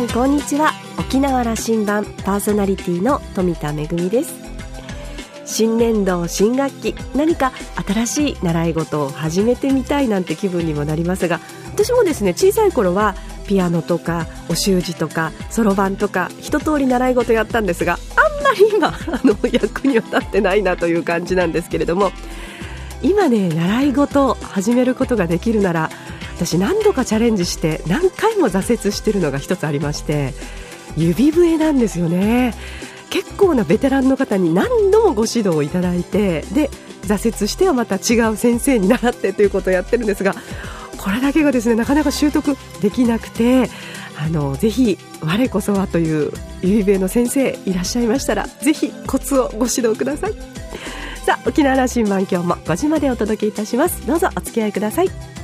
んこんにちは。沖縄羅針盤パーソナリティの富田恵です。新年度新学期何か新しい習い事を始めてみたいなんて気分にもなりますが私もですね小さい頃はピアノとかお習字とかそろばんとか一通り習い事やったんですがあんまり今あの役には立ってないなという感じなんですけれども今ね習い事を始めることができるなら私何度かチャレンジして何回も挫折してるのが一つありまして指笛なんですよね。結構なベテランの方に何度もご指導をいただいてで挫折してはまた違う先生に習ってということをやってるんですがこれだけがですねなかなか習得できなくてあのぜひ我こそはという指笛の先生いらっしゃいましたらぜひコツをご指導ください。さあ沖縄羅針盤今日も5時までお届けいたします。どうぞお付き合いください。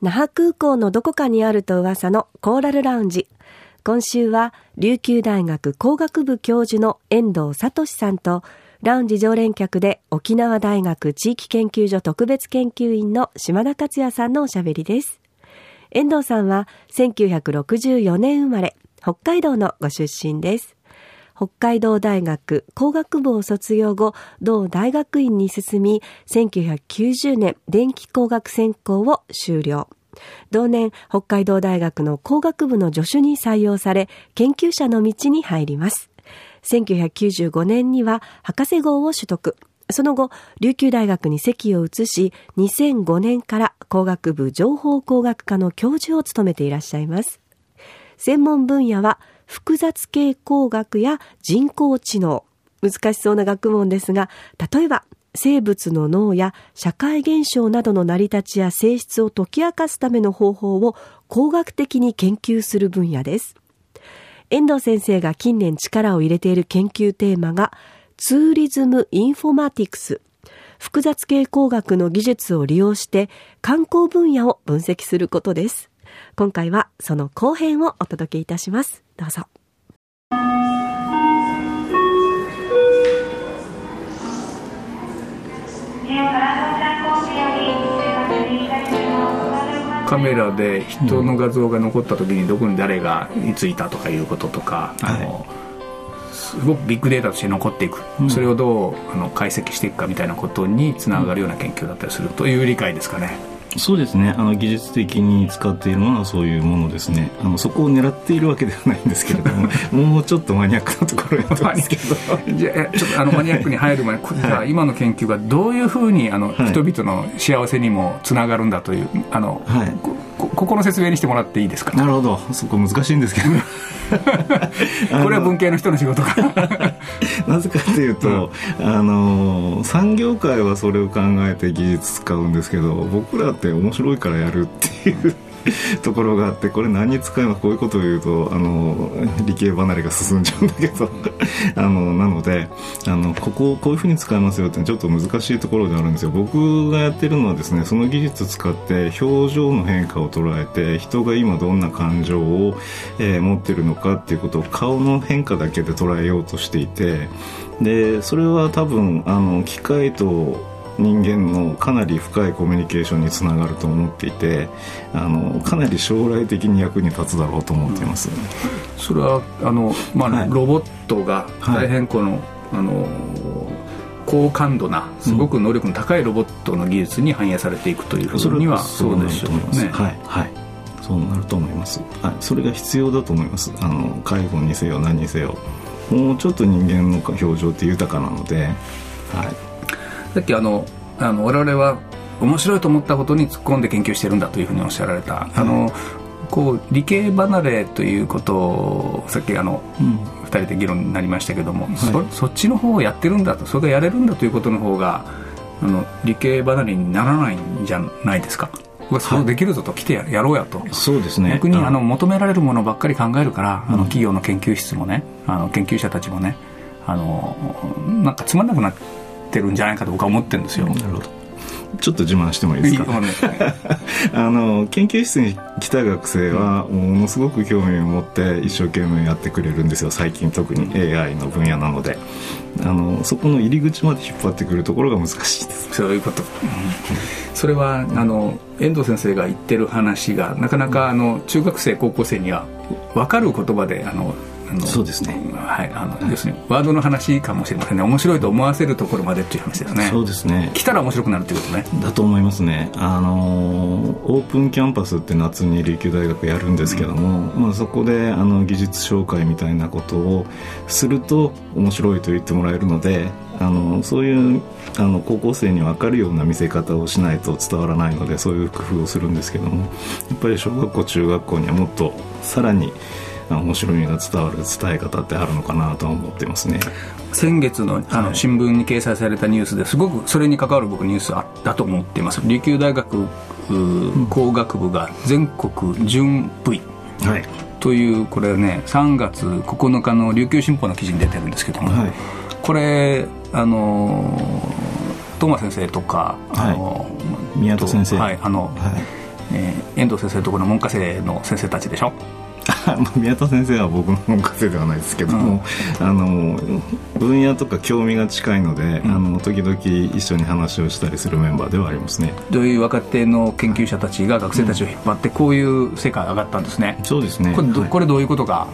那覇空港のどこかにあると噂のコーラルラウンジ。今週は琉球大学工学部教授の遠藤聡さんとラウンジ常連客で沖縄大学地域研究所特別研究員の島田克也さんのおしゃべりです。遠藤さんは1964年生まれ、北海道のご出身です。北海道大学工学部を卒業後、同大学院に進み、1990年電気工学専攻を修了。同年、北海道大学の工学部の助手に採用され、研究者の道に入ります。1995年には博士号を取得。その後、琉球大学に籍を移し、2005年から工学部情報工学科の教授を務めていらっしゃいます。専門分野は複雑系工学や人工知能。難しそうな学問ですが、例えば生物の脳や社会現象などの成り立ちや性質を解き明かすための方法を工学的に研究する分野です。遠藤先生が近年力を入れている研究テーマがツーリズム・インフォマティクス複雑系工学の技術を利用して観光分野を分析することです。今回はその後編をお届けいたします。どうぞ。カメラで人の画像が残った時にどこに誰がいついたとかいうこととか、うん、あの、すごくビッグデータとして残っていく、うん、それをどうあの解析していくかみたいなことにつながるような研究だったりするという理解ですかね。そうですね。あの技術的に使っているものはそういうものですね。あのそこを狙っているわけではないんですけれども もうちょっとマニアックなところやってますけど。じゃあちょっとあのマニアックに入る前に、はい、今の研究がどういうふうにあの、はい、人々の幸せにもつながるんだというあの、はい、こここの説明にしてもらっていいですか？なるほど。そこ難しいんですけど。これは文系の人の仕事か。なぜかというと、うん、あの産業界はそれを考えて技術使うんですけど僕らって面白いからやるっていう ところがあってこれ何に使えばこういうことを言うとあの理系離れが進んじゃうんだけど あのなのであのここをこういうふうに使いますよってちょっと難しいところであるんですよ。僕がやってるのはですねその技術を使って表情の変化を捉えて人が今どんな感情を、えー、持ってるのかっていうことを顔の変化だけで捉えようとしていてでそれは多分あの機械と人間のかなり深いコミュニケーションにつながると思っていてあのかなり将来的に役に立つだろうと思っています、うん、それはあの、まあ、はい、ロボットが大変この、はい、あの高感度なすごく能力の高いロボットの技術に反映されていくというふうには、そうでしょうね。はい、はい。そうなると思います、はい、それが必要だと思います。あの介護にせよ何にせよ。もうちょっと人間の表情って豊かなので、はい、さっきあのあの我々は面白いと思ったことに突っ込んで研究してるんだというふうにおっしゃられた、あのこう理系離れということをさっきあの、うん、2人で議論になりましたけども、はい、そそっちの方をやってるんだとそれがやれるんだということの方があの理系離れにならないんじゃないですか。そうできるぞと来てやろうやと、そうですね。逆にあの求められるものばっかり考えるから、あの企業の研究室もねあの研究者たちもねあのなんかつまんなくなってるんじゃないかと僕は思ってるんですよ。なるほど。ちょっと自慢してもいいですか？あの研究室に来た学生はものすごく興味を持って一生懸命やってくれるんですよ。最近特に AI の分野なので。あのそこの入り口まで引っ張ってくるところが難しいです。そういうこと、うん、それはあの遠藤先生が言ってる話がなかなかあの中学生高校生には分かる言葉であのそうですね。はいあの、要するにワードの話かもしれませんね。面白いと思わせるところまでっていう話ですね。そうですね。来たら面白くなるっていうことね。だと思いますね。あのオープンキャンパスって夏に琉球大学やるんですけども、うん、まあ、そこであの技術紹介みたいなことをすると面白いと言ってもらえるのであのそういうあの高校生に分かるような見せ方をしないと伝わらないのでそういう工夫をするんですけどもやっぱり小学校中学校にはもっとさらに面白みが伝わる伝え方ってあるのかなと思ってますね。先月のあの新聞に掲載されたニュースですごくそれに関わる僕ニュースあったと思っています。琉球大学工学部が全国準部位、はい、というこれね3月9日の琉球新報の記事に出てるんですけども、はい、これあの東間先生とか、あの、宮戸先生。はいあの、はい。えー、遠藤先生とこの文科生の先生たちでしょ？宮田先生は僕の門下生ではないですけども、うん、あの分野とか興味が近いので、うん、あの時々一緒に話をしたりするメンバーではありますね。どういう若手の研究者たちが学生たちを引っ張ってこういう成果が上がったんですね、うん、そうですね。これどはい、これどういうことか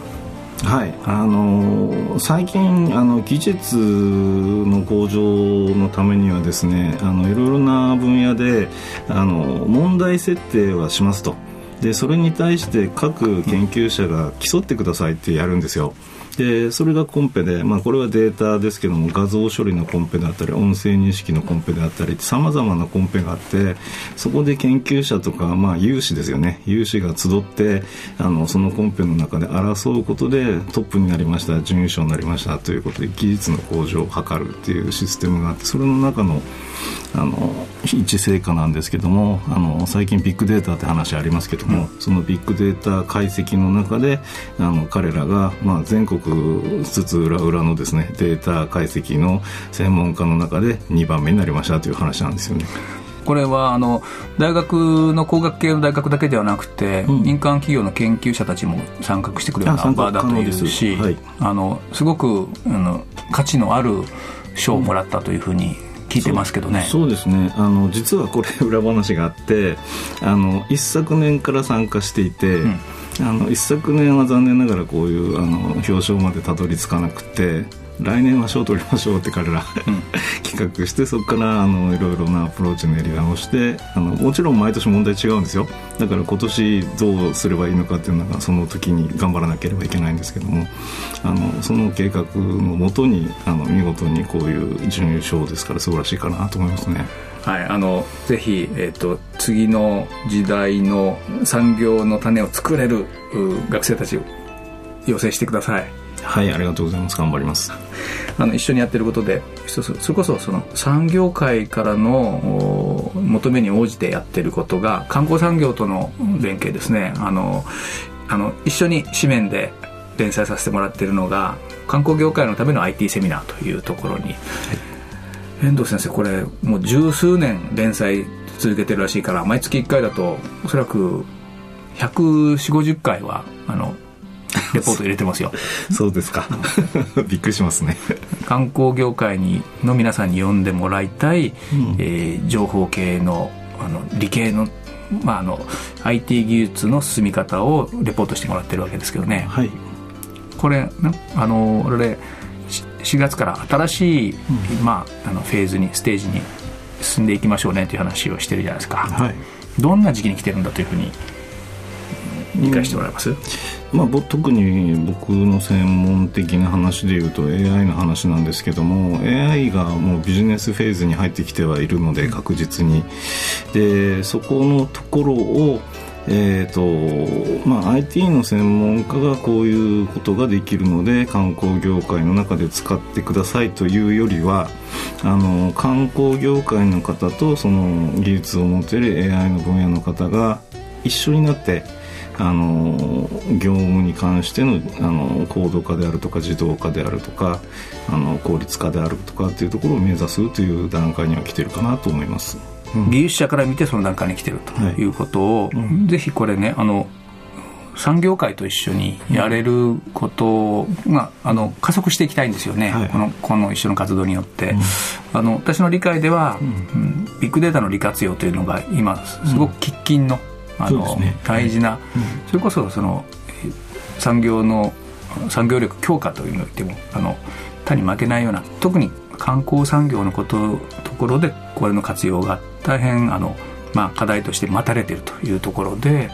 はい。あの最近あの技術の向上のためにはですねあのいろいろな分野であの問題設定はしますと。でそれに対して各研究者が競ってくださいってやるんですよ。でそれがコンペで、まあ、これはデータですけども画像処理のコンペであったり音声認識のコンペであったりさまざまなコンペがあってそこで研究者とか、まあ、有志ですよね。有志が集ってあのそのコンペの中で争うことでトップになりました準優勝になりましたということで技術の向上を図るっていうシステムがあってそれの中のあの一成果なんですけどもあの最近ビッグデータって話ありますけども、うん、そのビッグデータ解析の中であの彼らが、まあ、全国つつ裏裏のですねデータ解析の専門家の中で2番目になりましたという話なんですよね。これはあの大学の工学系の大学だけではなくて、うん、民間企業の研究者たちも参画してくるような場だというし、はい、あのすごくあの価値のある賞をもらったというふうに聞いてますけどね。そうですね。あの実はこれ裏話があってあの一昨年から参加していて、うん、あの一昨年は残念ながらこういうあの表彰までたどり着かなくて。来年は賞取りましょうって彼ら、うん、企画してそこからあのいろいろなアプローチのやり直してあのもちろん毎年問題違うんですよだから今年どうすればいいのかっていうのがその時に頑張らなければいけないんですけどもあのその計画のもとにあの見事にこういう準優勝ですから素晴らしいかなと思いますね。はい、あのぜひ、えーと、次の時代の産業の種を作れる学生たちを養成してください。はいありがとうございます。頑張ります。あの一緒にやってることでそれこそその産業界からの求めに応じてやってることが観光産業との連携ですね。あのあの一緒に紙面で連載させてもらってるのが観光業界のための IT セミナーというところに、はい、遠藤先生これもう十数年連載続けてるらしいから毎月1回だとおそらく14050回はあのレポート入れてますよ。そうですか。びっくりしますね。観光業界にの皆さんに読んでもらいたい、うん、えー、情報系のあの理系のまあ、あの IT 技術の進み方をレポートしてもらってるわけですけどね、はい、これあの俺4月から新しい、うん、まあ、あのフェーズにステージに進んでいきましょうねという話をしてるじゃないですか、はい、どんな時期に来てるんだというふうに理解してもらえます、うん。まあ、特に僕の専門的な話でいうと AI の話なんですけども AI がもうビジネスフェーズに入ってきてはいるので確実に。でそこのところをえーとまあ、IT の専門家がこういうことができるので観光業界の中で使ってくださいというよりはあの観光業界の方とその技術を持っている AI の分野の方が一緒になってあの業務に関してのあの高度化であるとか自動化であるとかあの効率化であるとかっていうところを目指すという段階には来てるかなと思います。技術者から見てその段階に来てるとい。うことを、ぜひこれねあの産業界と一緒にやれることが、あの加速していきたいんですよね、はい、このこの一緒の活動によって、うん、あの私の理解では、うん、ビッグデータの利活用というのが今すごく喫緊の,、あの、ね、大事な、それこそその産業の産業力強化というのでもあの他に負けないような特に観光産業のことところでこれの活用が大変あの、まあ、課題として待たれているというところで。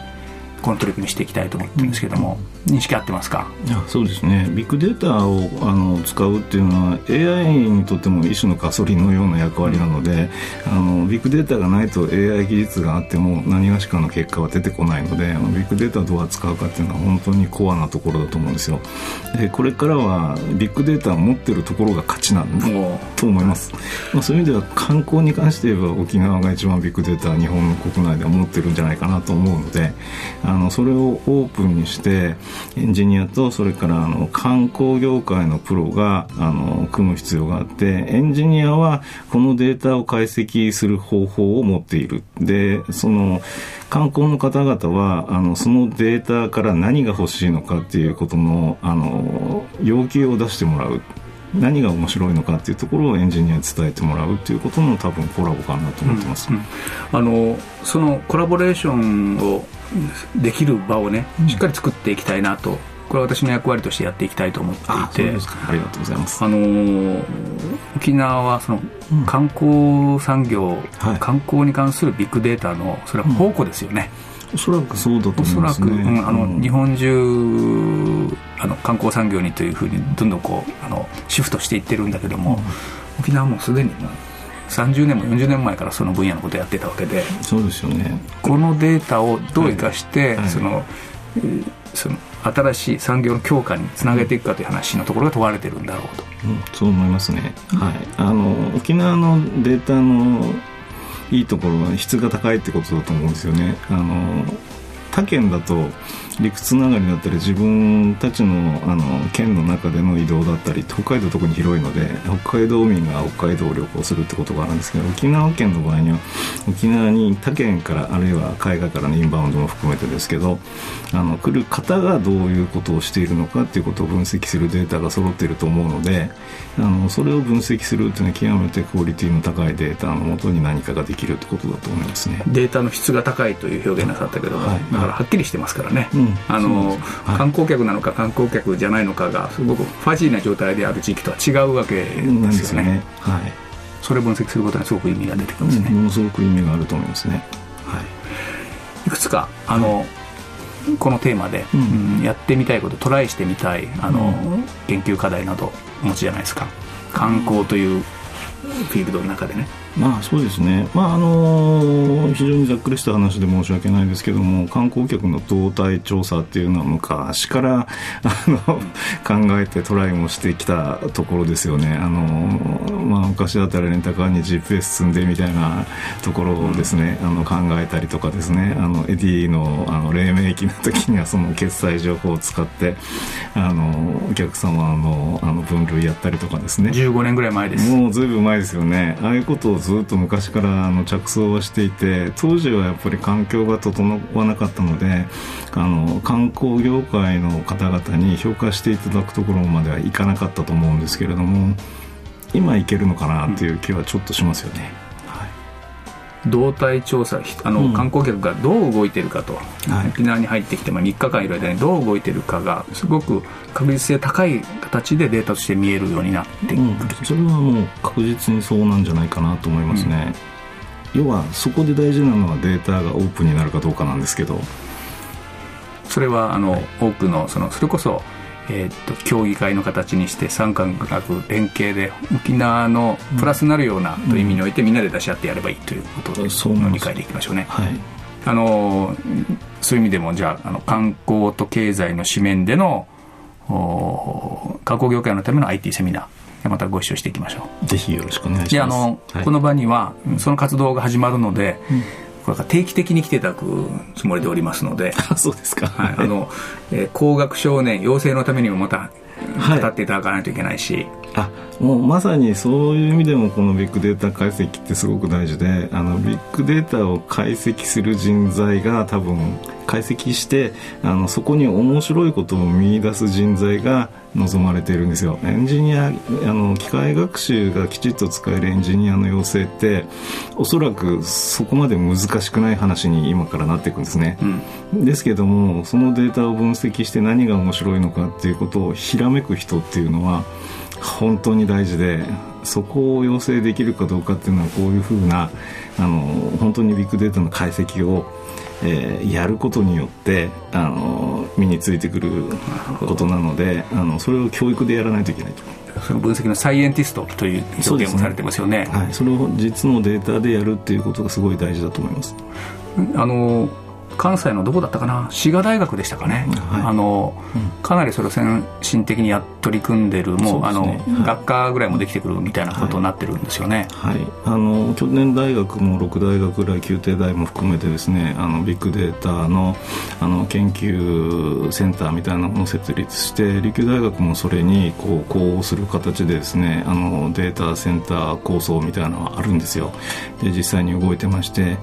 この取り組みしていきたいと思ってるんですけども、認識合ってますか？そうですね。ビッグデータをあの使うっていうのは AI にとっても一種のガソリンのような役割なので、あのビッグデータがないと AI 技術があっても何がしかの結果は出てこないのでビッグデータをどう扱うかっていうのは本当にコアなところだと思うんですよ。でこれからはビッグデータを持ってるところが勝ちなんだと思います、まあ、そういう意味では観光に関して言えば沖縄が一番ビッグデータは日本の国内では持ってるんじゃないかなと思うのであのそれをオープンにしてエンジニアとそれからあの観光業界のプロがあの組む必要があってエンジニアはこのデータを解析する方法を持っている。でその観光の方々はあのそのデータから何が欲しいのかっていうことのあの要求を出してもらう。何が面白いのかっていうところをエンジニアに伝えてもらうっていうことの多分コラボかなと思ってます、うんうん、あのそのコラボレーションをできる場をねしっかり作っていきたいなとこれは私の役割としてやっていきたいと思っていて。ありがとうございます。あの沖縄はその観光産業、うんはい、観光に関するビッグデータのそれは宝庫ですよね、おそらく。そうだと思いますね、おそらく、うん、あの、日本中あの観光産業にというふうにどんどんこうあのシフトしていってるんだけども、沖縄もすでにもう30年も40年前からその分野のことをやってたわけでそうですよね。このデータをどう生かして、はい、そのその新しい産業の強化につなげていくかという話のところが問われてるんだろうと、うん、そう思いますね、はい、あの沖縄のデータのいいところは質が高いってことだと思うんですよね。あの他県だと陸つながりだったり自分たちのあの県の中での移動だったり北海道特に広いので北海道民が北海道を旅行するってことがあるんですけど沖縄県の場合には沖縄に他県からあるいは海外からのインバウンドも含めてですけどあの来る方がどういうことをしているのかっていうことを分析するデータが揃っていると思うのであのそれを分析するっていうのは極めてクオリティの高いデータのもとに何かができるってことだと思いますね。データの質が高いという表現なさったけど、はい、だからはっきりしてますからね、うん、あの、はい、観光客なのか観光客じゃないのかがすごくファジーな状態である地域とは違うわけですよね。ねはい、それを分析することにすごく意味が出てくるんですね、うん、ものすごく意味があると思いますね。はい、いくつかあの、このテーマで、うん、やってみたいことトライしてみたいあの、研究課題などお持ちじゃないですか。観光というフィールドの中でねまあそうですね、まああの非常にざっくりした話で申し訳ないですけども観光客の動態調査っていうのは昔から あの考えてトライもしてきたところですよね、あのまあ、昔だったらレンタカーに GPS 積んでみたいなところをですね、あの考えたりとかですね。あのエディのあの黎明期の時にはその決済情報を使ってあのお客様のあの分類やったりとかですね。15年ぐらい前です。もうずいぶん前ですよね。ああいうことをずっと昔からあの着想はしていて当時はやっぱり環境が整わなかったのであの観光業界の方々に評価していただくところまではいかなかったと思うんですけれども今行けるのかなっていう気はちょっとしますよね。動態調査あの、うん、観光客がどう動いてるかと、はい、沖縄に入ってきて、まあ、3日間いる間にどう動いてるかがすごく確実性高い形でデータとして見えるようになってくる、うん、それはもう確実にそうなんじゃないかなと思いますね、うん、要はそこで大事なのはデータがオープンになるかどうかなんですけど。それはあの、はい、多くのそのそれこそえー、っと協議会の形にして三角学連携で沖縄のプラスになるようなという意味において、みんなで出し合ってやればいいということの理解でいきましょうね。はい、あのそういう意味でもじゃああの観光と経済の紙面での観光業界のための IT セミナーまたご一緒していきましょう。ぜひよろしくお願いします。であの、はい、この場にはその活動が始まるので、うんこれから定期的に来ていただくつもりでおりますので。そうですか、はい、あの、えー、高額少年養成のためにもまた語っていただかないといけないし、はい、あもうまさにそういう意味でもこのビッグデータ解析ってすごく大事であのビッグデータを解析する人材が多分解析してあのそこに面白いことを見出す人材が望まれているんですよ。エンジニアあの機械学習がきちっと使えるエンジニアの養成っておそらくそこまで難しくない話に今からなっていくんですね、うん、ですけどもそのデータを分析して何が面白いのかっていうことをひらめく人っていうのは本当に大事でそこを要請できるかどうかっていうのはこういうふうなあの本当にビッグデータの解析を、えー、やることによってあの身についてくることなのであのそれを教育でやらないといけないと。その分析のサイエンティストという表現もされてますよね、ね、はい、それを実のデータでやるっていうことがすごい大事だと思います。あの関西のどこだったかな？滋賀大学でしたかね、はい、あの、うん、かなりそれを先進的にや取り組んでるもう、ね、あの、はい、学科ぐらいもできてくるみたいなことになってるんですよね、はい、はい、あの去年大学も6大学ぐらい宮廷大も含めてですねあのビッグデータのあの研究センターみたいなものを設立して琉球大学もそれにこう呼応する形でですねあのデータセンター構想みたいなのはあるんですよ。で実際に動いてまして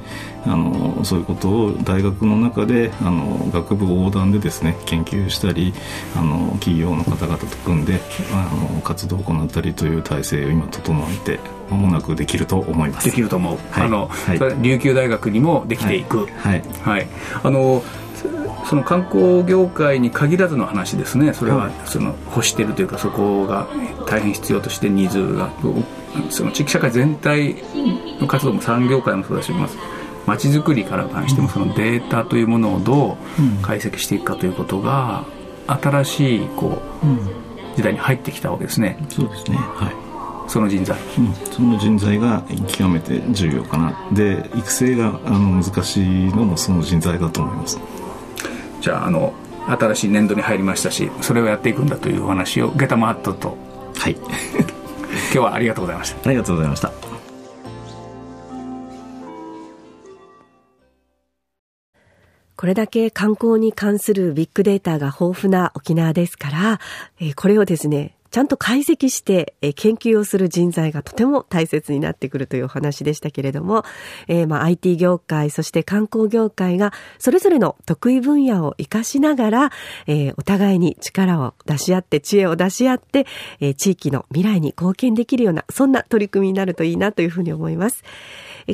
あのそういうことを大学の中であの学部横断でですね研究したりあの企業の方々と組んであの活動を行ったりという体制を今整えてまもなくできると思います。できると思う、はい、あの、はい、琉球大学にもできていく。はい、はい、あのその観光業界に限らずの話ですね。それはその欲してるというかそこが大変必要としてニーズがその地域社会全体の活動も産業界もそうだしますまちづくりから関してもそのデータというものをどう解析していくかということが新しいこう時代に入ってきたわけですね。そうですね。はい。その人材、うん、その人材が極めて重要かな。で育成があの難しいのもその人材だと思います。じゃああの新しい年度に入りましたしそれをやっていくんだというお話をゲタマットと。はい。今日はありがとうございました。ありがとうございましたこれだけ観光に関するビッグデータが豊富な沖縄ですから、えー、これをですね、ちゃんと解析して、え、研究をする人材がとても大切になってくるというお話でしたけれども、えー、まあ IT 業界、そして観光業界がそれぞれの得意分野を活かしながら、えー、お互いに力を出し合って、知恵を出し合って、えー、地域の未来に貢献できるような、そんな取り組みになるといいなというふうに思います。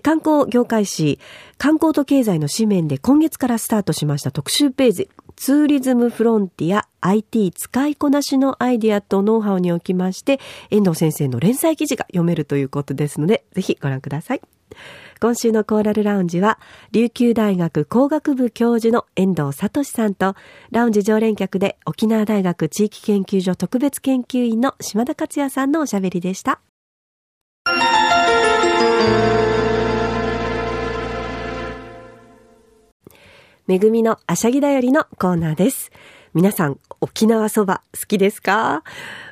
観光業界誌、観光と経済の紙面で今月からスタートしました特集ページ、ツーリズムフロンティア IT 使いこなしのアイディアとノウハウにおきまして、遠藤先生の連載記事が読めるということですので、ぜひご覧ください。今週のコーラルラウンジは、琉球大学工学部教授の遠藤聡さんと、ラウンジ常連客で沖縄大学地域研究所特別研究員の島田克也さんのおしゃべりでした。めぐみのあしゃぎだよりのコーナーです。皆さん、沖縄そば好きですか？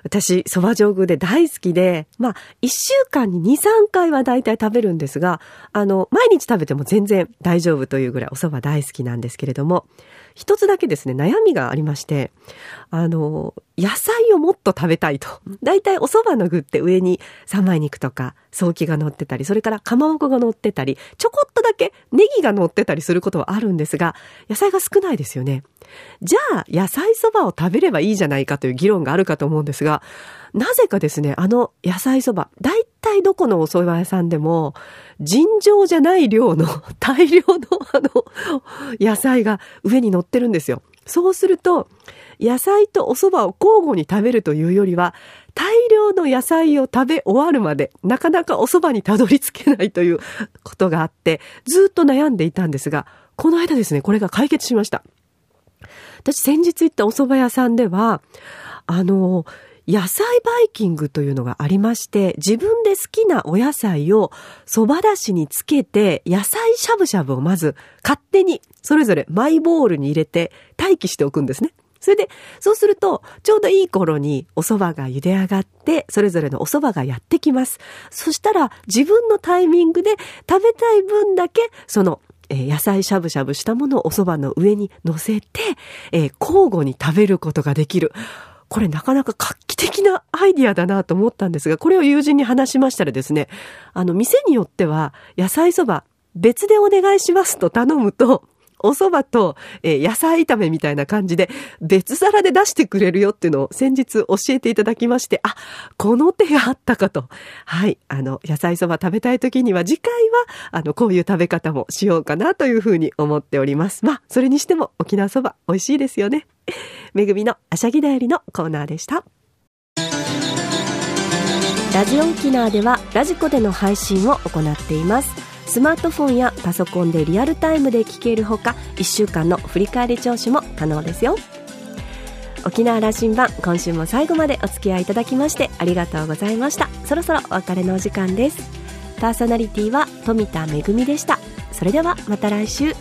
私、そば上宮で大好きで、まあ、一週間に2、3回は大体食べるんですが、あの、毎日食べても全然大丈夫というぐらいお蕎麦大好きなんですけれども、一つだけですね、悩みがありまして、あの、野菜をもっと食べたいと。だいたいお蕎麦の具って上に三枚肉とか、早期が乗ってたり、それからかまぼこが乗ってたり、ちょこっとだけネギが乗ってたりすることはあるんですが、野菜が少ないですよね。じゃあ、野菜そばを食べればいいじゃないかという議論があるかと思うんですが、なぜかですね、あの野菜そば、大体どこのお蕎麦屋さんでも、尋常じゃない量の大量のあの、野菜が上に乗ってるんですよ。そうすると、野菜とお蕎麦を交互に食べるというよりは、大量の野菜を食べ終わるまで、なかなかお蕎麦にたどり着けないということがあって、ずっと悩んでいたんですが、この間ですね、これが解決しました。私先日行ったお蕎麦屋さんでは、あの、野菜バイキングというのがありまして、自分で好きなお野菜を蕎麦だしにつけて、野菜しゃぶしゃぶをまず勝手にそれぞれマイボールに入れて待機しておくんですね。それで、そうすると、ちょうどいい頃にお蕎麦が茹で上がって、それぞれのお蕎麦がやってきます。そしたら、自分のタイミングで食べたい分だけ、その、野菜しゃぶしゃぶしたものをお蕎麦の上に乗せて、え、交互に食べることができる。これなかなか画期的なアイディアだなと思ったんですが、これを友人に話しましたらですね、あの、店によっては野菜そば別でお願いしますと頼むと、お蕎麦と、えー、野菜炒めみたいな感じで別皿で出してくれるよっていうのを先日教えていただきまして、あ、この手があったかと。はい。あの、野菜そば食べたい時には次回は、あの、こういう食べ方もしようかなというふうに思っております。まあ、それにしても沖縄そば美味しいですよね。めぐみのあしゃぎだよりのコーナーでした。ラジオ沖縄ではラジコでの配信を行っています。スマートフォンやパソコンでリアルタイムで聞けるほか1週間の振り返り聴取も可能ですよ。沖縄羅針盤今週も最後までお付き合いいただきましてありがとうございました。そろそろお別れのお時間です。パーソナリティは富田恵でした。それではまた来週。